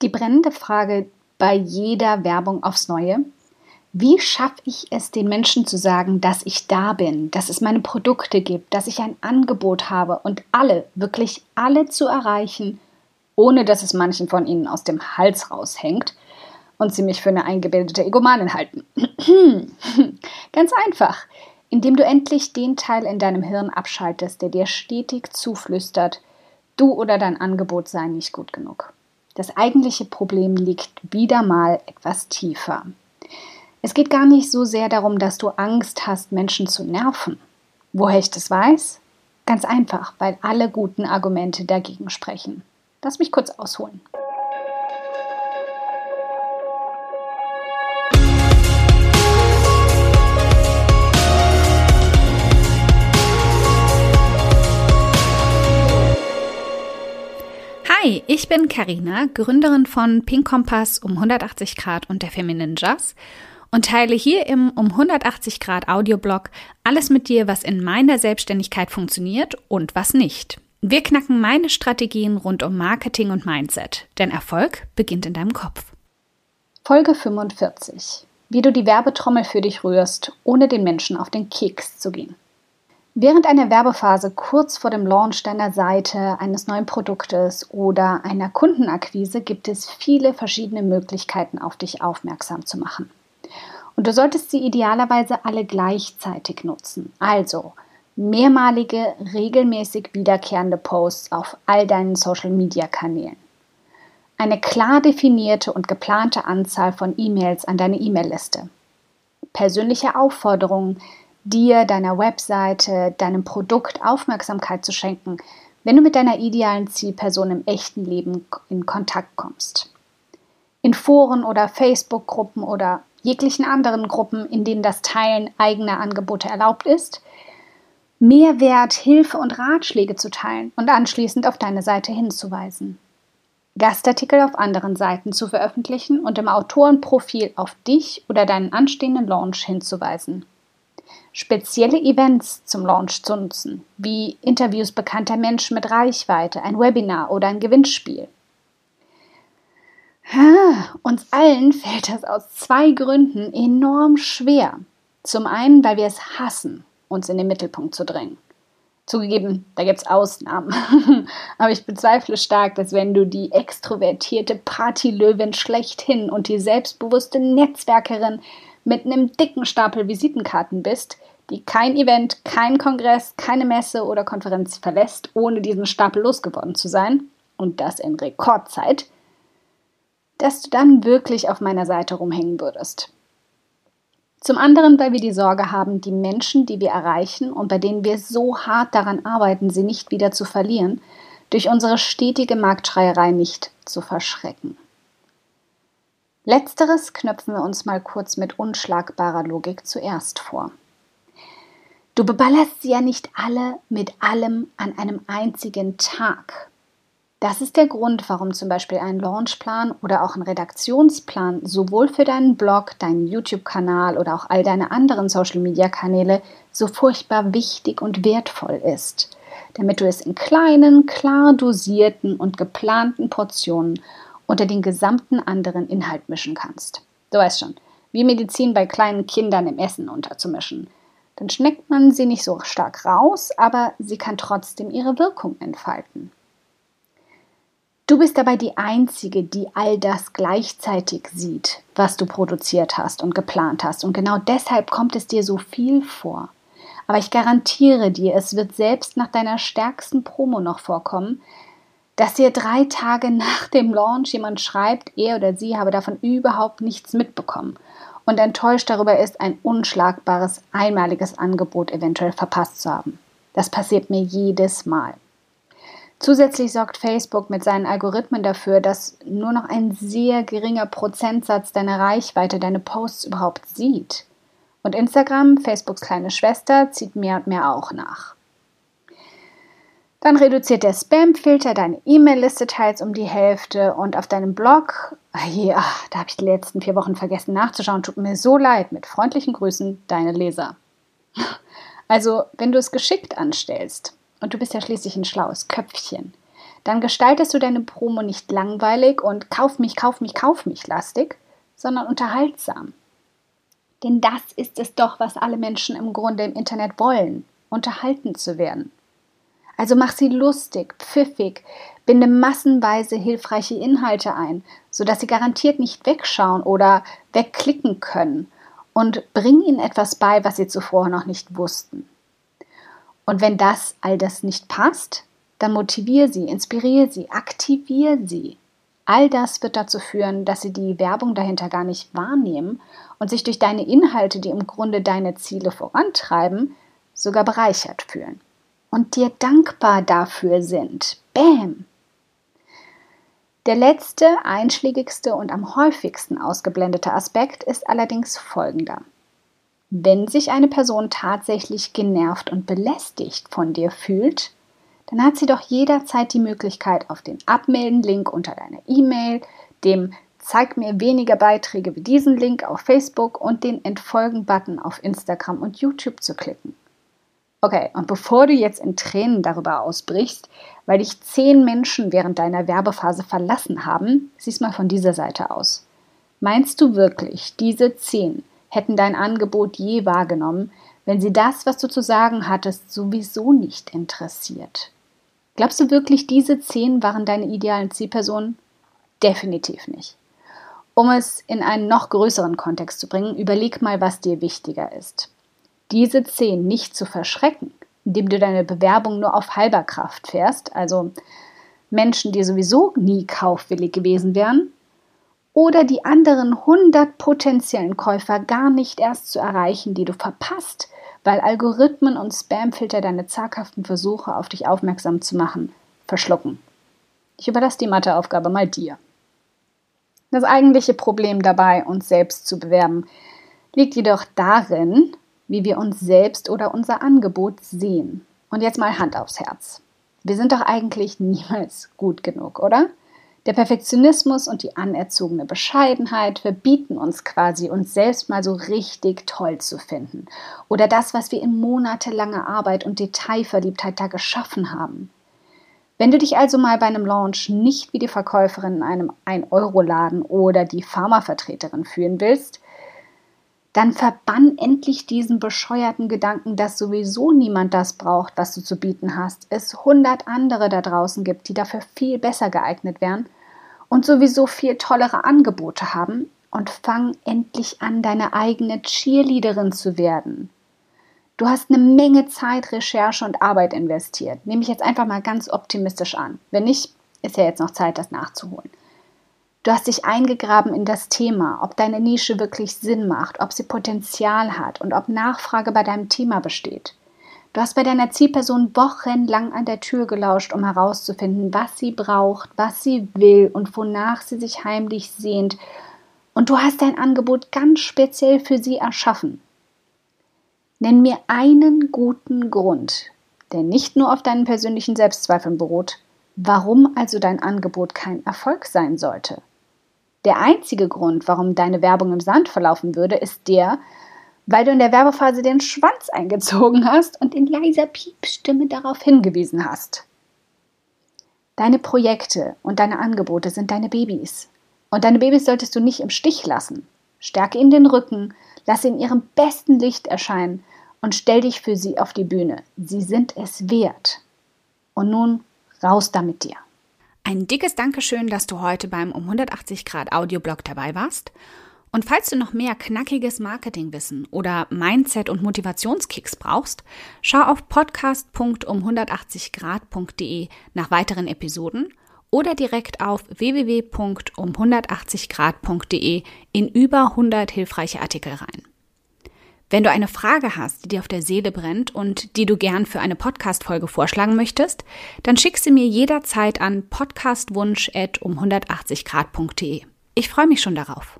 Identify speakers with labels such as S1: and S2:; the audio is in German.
S1: Die brennende Frage bei jeder Werbung aufs Neue, wie schaffe ich es den Menschen zu sagen, dass ich da bin, dass es meine Produkte gibt, dass ich ein Angebot habe und alle, wirklich alle zu erreichen, ohne dass es manchen von ihnen aus dem Hals raushängt und sie mich für eine eingebildete Egomanin halten. Ganz einfach, indem du endlich den Teil in deinem Hirn abschaltest, der dir stetig zuflüstert, du oder dein Angebot sei nicht gut genug. Das eigentliche Problem liegt wieder mal etwas tiefer. Es geht gar nicht so sehr darum, dass du Angst hast, Menschen zu nerven. Woher ich das weiß? Ganz einfach, weil alle guten Argumente dagegen sprechen. Lass mich kurz ausholen. Hi, ich bin Karina, Gründerin von Pink Kompass um 180 Grad und der Feminine Jazz und teile hier im um 180 Grad Audioblog alles mit dir, was in meiner Selbstständigkeit funktioniert und was nicht. Wir knacken meine Strategien rund um Marketing und Mindset, denn Erfolg beginnt in deinem Kopf. Folge 45. Wie du die Werbetrommel für dich rührst, ohne den Menschen auf den Keks zu gehen. Während einer Werbephase kurz vor dem Launch deiner Seite, eines neuen Produktes oder einer Kundenakquise gibt es viele verschiedene Möglichkeiten, auf dich aufmerksam zu machen. Und du solltest sie idealerweise alle gleichzeitig nutzen. Also mehrmalige, regelmäßig wiederkehrende Posts auf all deinen Social-Media-Kanälen. Eine klar definierte und geplante Anzahl von E-Mails an deine E-Mail-Liste. Persönliche Aufforderungen, dir, deiner Webseite, deinem Produkt Aufmerksamkeit zu schenken, wenn du mit deiner idealen Zielperson im echten Leben in Kontakt kommst. In Foren oder Facebook-Gruppen oder jeglichen anderen Gruppen, in denen das Teilen eigener Angebote erlaubt ist, Mehrwert, Hilfe und Ratschläge zu teilen und anschließend auf deine Seite hinzuweisen. Gastartikel auf anderen Seiten zu veröffentlichen und im Autorenprofil auf dich oder deinen anstehenden Launch hinzuweisen spezielle Events zum Launch zu nutzen, wie Interviews bekannter Menschen mit Reichweite, ein Webinar oder ein Gewinnspiel. Uns allen fällt das aus zwei Gründen enorm schwer. Zum einen, weil wir es hassen, uns in den Mittelpunkt zu drängen. Zugegeben, da gibt es Ausnahmen. Aber ich bezweifle stark, dass wenn du die extrovertierte Partylöwin schlechthin und die selbstbewusste Netzwerkerin mit einem dicken Stapel Visitenkarten bist, die kein Event, kein Kongress, keine Messe oder Konferenz verlässt, ohne diesen Stapel losgeworden zu sein, und das in Rekordzeit, dass du dann wirklich auf meiner Seite rumhängen würdest. Zum anderen, weil wir die Sorge haben, die Menschen, die wir erreichen und bei denen wir so hart daran arbeiten, sie nicht wieder zu verlieren, durch unsere stetige Marktschreierei nicht zu verschrecken. Letzteres knöpfen wir uns mal kurz mit unschlagbarer Logik zuerst vor. Du beballerst sie ja nicht alle mit allem an einem einzigen Tag. Das ist der Grund, warum zum Beispiel ein Launchplan oder auch ein Redaktionsplan sowohl für deinen Blog, deinen YouTube-Kanal oder auch all deine anderen Social-Media-Kanäle so furchtbar wichtig und wertvoll ist, damit du es in kleinen, klar dosierten und geplanten Portionen unter den gesamten anderen Inhalt mischen kannst. Du weißt schon, wie Medizin bei kleinen Kindern im Essen unterzumischen. Dann schneckt man sie nicht so stark raus, aber sie kann trotzdem ihre Wirkung entfalten. Du bist dabei die Einzige, die all das gleichzeitig sieht, was du produziert hast und geplant hast. Und genau deshalb kommt es dir so viel vor. Aber ich garantiere dir, es wird selbst nach deiner stärksten Promo noch vorkommen, dass dir drei Tage nach dem Launch jemand schreibt, er oder sie habe davon überhaupt nichts mitbekommen und enttäuscht darüber ist, ein unschlagbares, einmaliges Angebot eventuell verpasst zu haben. Das passiert mir jedes Mal. Zusätzlich sorgt Facebook mit seinen Algorithmen dafür, dass nur noch ein sehr geringer Prozentsatz deiner Reichweite deine Posts überhaupt sieht. Und Instagram, Facebooks kleine Schwester, zieht mehr und mehr auch nach. Dann reduziert der Spam-Filter deine E-Mail-Liste teils um die Hälfte und auf deinem Blog, ja, ah, da habe ich die letzten vier Wochen vergessen nachzuschauen, tut mir so leid. Mit freundlichen Grüßen, deine Leser. Also, wenn du es geschickt anstellst, und du bist ja schließlich ein schlaues Köpfchen, dann gestaltest du deine Promo nicht langweilig und kauf mich, kauf mich, kauf mich lastig, sondern unterhaltsam. Denn das ist es doch, was alle Menschen im Grunde im Internet wollen, unterhalten zu werden. Also mach sie lustig, pfiffig, binde massenweise hilfreiche Inhalte ein, sodass sie garantiert nicht wegschauen oder wegklicken können und bring ihnen etwas bei, was sie zuvor noch nicht wussten. Und wenn das all das nicht passt, dann motiviere sie, inspiriere sie, aktiviere sie. All das wird dazu führen, dass sie die Werbung dahinter gar nicht wahrnehmen und sich durch deine Inhalte, die im Grunde deine Ziele vorantreiben, sogar bereichert fühlen und dir dankbar dafür sind. Bäm! Der letzte, einschlägigste und am häufigsten ausgeblendete Aspekt ist allerdings folgender. Wenn sich eine Person tatsächlich genervt und belästigt von dir fühlt, dann hat sie doch jederzeit die Möglichkeit, auf den Abmelden-Link unter deiner E-Mail, dem Zeig mir weniger Beiträge wie diesen Link auf Facebook und den Entfolgen-Button auf Instagram und YouTube zu klicken. Okay, und bevor du jetzt in Tränen darüber ausbrichst, weil dich zehn Menschen während deiner Werbephase verlassen haben, siehst mal von dieser Seite aus. Meinst du wirklich, diese zehn hätten dein Angebot je wahrgenommen, wenn sie das, was du zu sagen hattest, sowieso nicht interessiert? Glaubst du wirklich, diese zehn waren deine idealen Zielpersonen? Definitiv nicht. Um es in einen noch größeren Kontext zu bringen, überleg mal, was dir wichtiger ist. Diese zehn nicht zu verschrecken, indem du deine Bewerbung nur auf halber Kraft fährst, also Menschen, die sowieso nie kaufwillig gewesen wären, oder die anderen 100 potenziellen Käufer gar nicht erst zu erreichen, die du verpasst, weil Algorithmen und Spamfilter deine zaghaften Versuche, auf dich aufmerksam zu machen, verschlucken. Ich überlasse die Matheaufgabe mal dir. Das eigentliche Problem dabei, uns selbst zu bewerben, liegt jedoch darin, wie wir uns selbst oder unser Angebot sehen. Und jetzt mal Hand aufs Herz. Wir sind doch eigentlich niemals gut genug, oder? Der Perfektionismus und die anerzogene Bescheidenheit verbieten uns quasi, uns selbst mal so richtig toll zu finden. Oder das, was wir in monatelanger Arbeit und Detailverliebtheit da geschaffen haben. Wenn du dich also mal bei einem Launch nicht wie die Verkäuferin in einem 1-Euro-Laden oder die Pharmavertreterin fühlen willst, dann verbann endlich diesen bescheuerten Gedanken, dass sowieso niemand das braucht, was du zu bieten hast. Es hundert andere da draußen gibt, die dafür viel besser geeignet wären und sowieso viel tollere Angebote haben und fang endlich an, deine eigene Cheerleaderin zu werden. Du hast eine Menge Zeit, Recherche und Arbeit investiert. Nehme ich jetzt einfach mal ganz optimistisch an. Wenn nicht, ist ja jetzt noch Zeit, das nachzuholen. Du hast dich eingegraben in das Thema, ob deine Nische wirklich Sinn macht, ob sie Potenzial hat und ob Nachfrage bei deinem Thema besteht. Du hast bei deiner Zielperson wochenlang an der Tür gelauscht, um herauszufinden, was sie braucht, was sie will und wonach sie sich heimlich sehnt. Und du hast dein Angebot ganz speziell für sie erschaffen. Nenn mir einen guten Grund, der nicht nur auf deinen persönlichen Selbstzweifeln beruht, warum also dein Angebot kein Erfolg sein sollte. Der einzige Grund, warum deine Werbung im Sand verlaufen würde, ist der, weil du in der Werbephase den Schwanz eingezogen hast und in leiser Piepstimme darauf hingewiesen hast. Deine Projekte und deine Angebote sind deine Babys. Und deine Babys solltest du nicht im Stich lassen. Stärke ihnen den Rücken, lass sie in ihrem besten Licht erscheinen und stell dich für sie auf die Bühne. Sie sind es wert. Und nun raus damit dir.
S2: Ein dickes Dankeschön, dass du heute beim um 180 Grad Audioblog dabei warst. Und falls du noch mehr knackiges Marketingwissen oder Mindset- und Motivationskicks brauchst, schau auf podcast.um180grad.de nach weiteren Episoden oder direkt auf www.um180grad.de in über 100 hilfreiche Artikel rein. Wenn du eine Frage hast, die dir auf der Seele brennt und die du gern für eine Podcast-Folge vorschlagen möchtest, dann schick sie mir jederzeit an podcastwunsch.um180grad.de. Ich freue mich schon darauf.